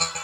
you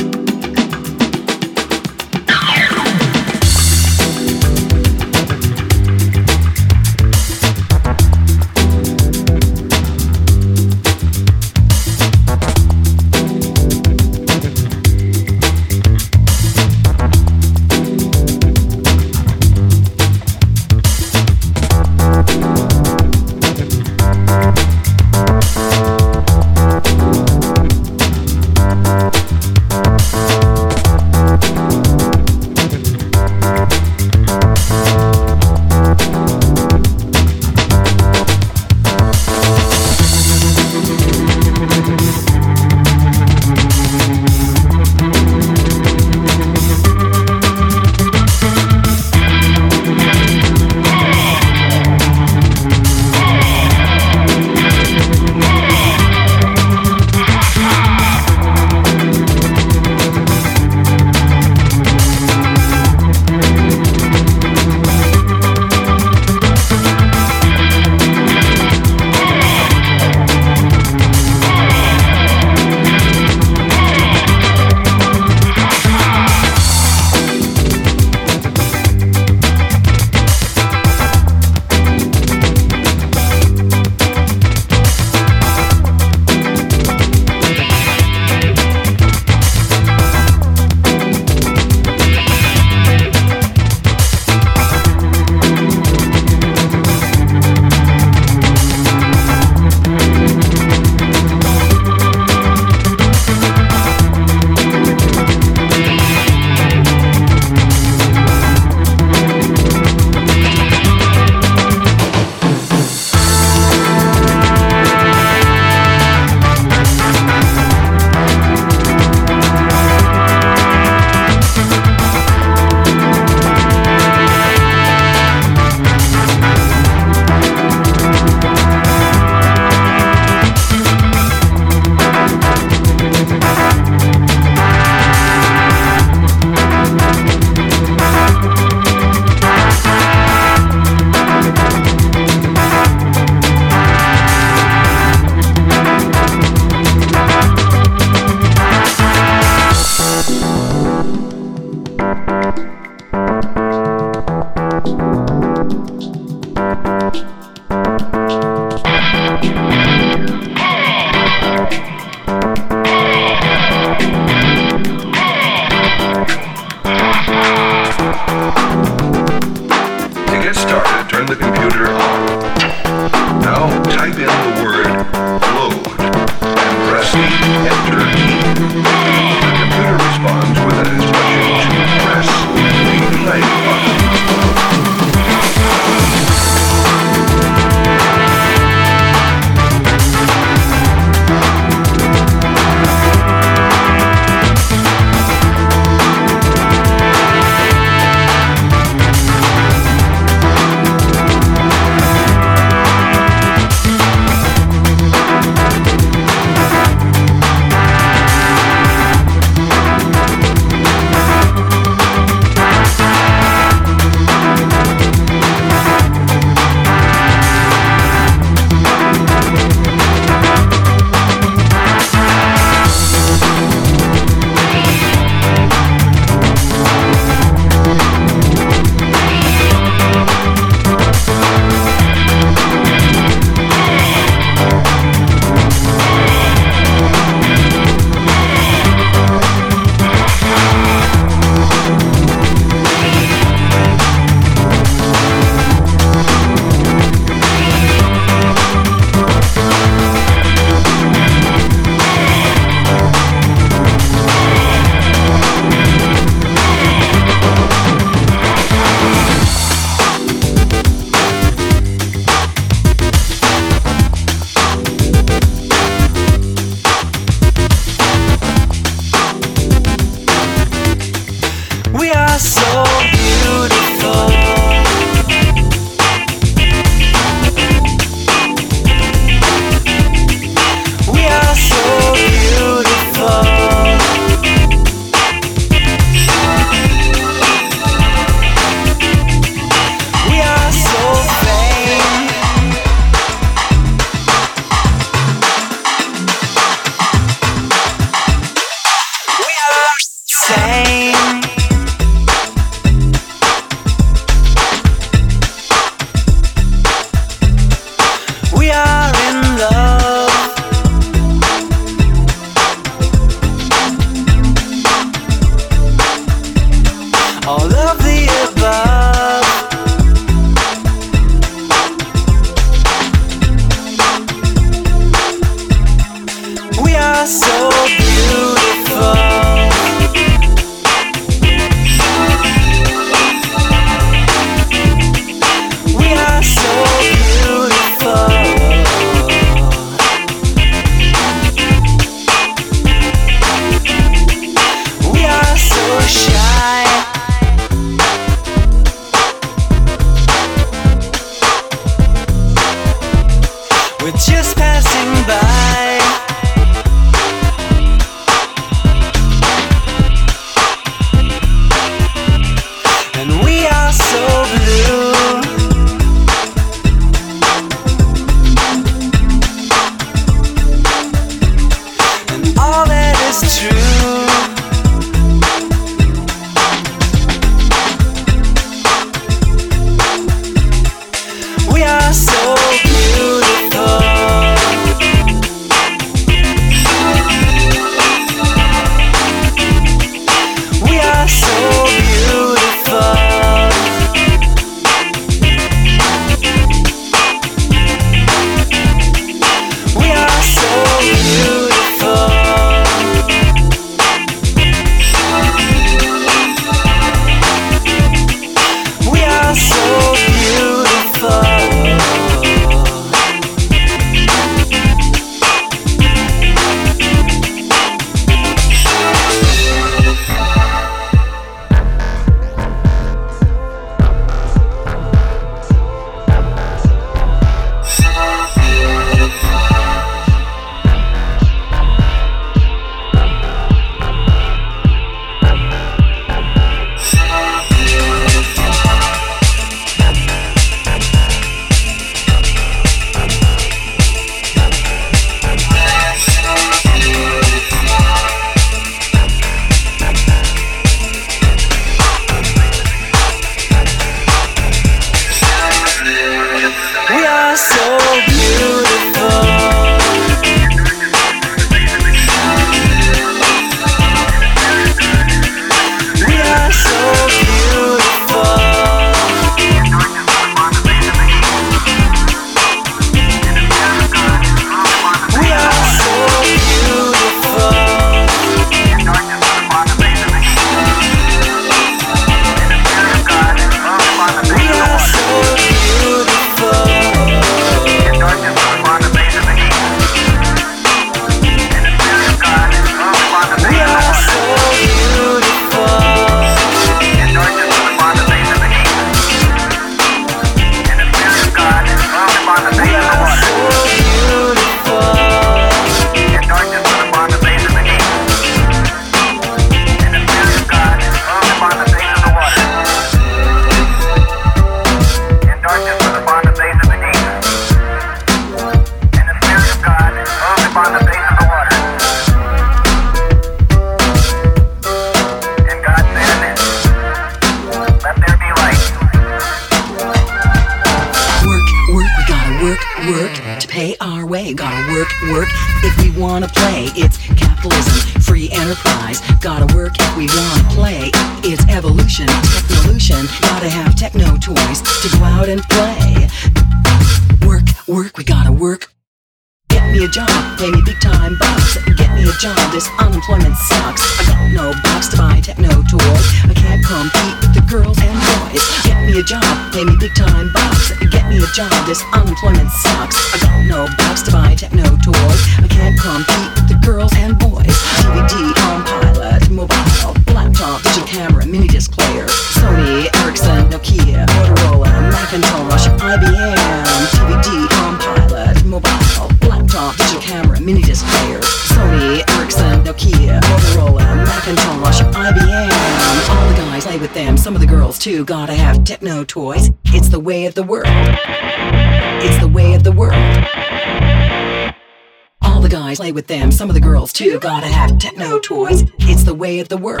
of the world.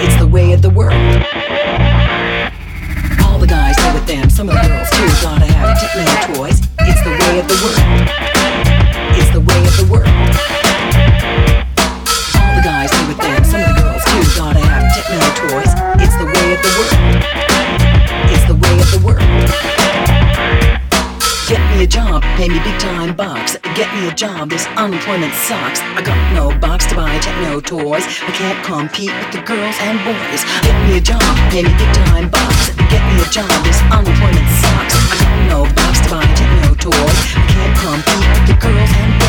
It's the way of the world. All the guys do it them, some of the girls too. Gotta have techno toys. It's the way of the world. unemployment sucks. I got no box to buy techno toys. I can't compete with the girls and boys. Get me a job, pay me big time bucks. Get me a job, this unemployment sucks. I got no box to buy techno toys. I can't compete with the girls and boys.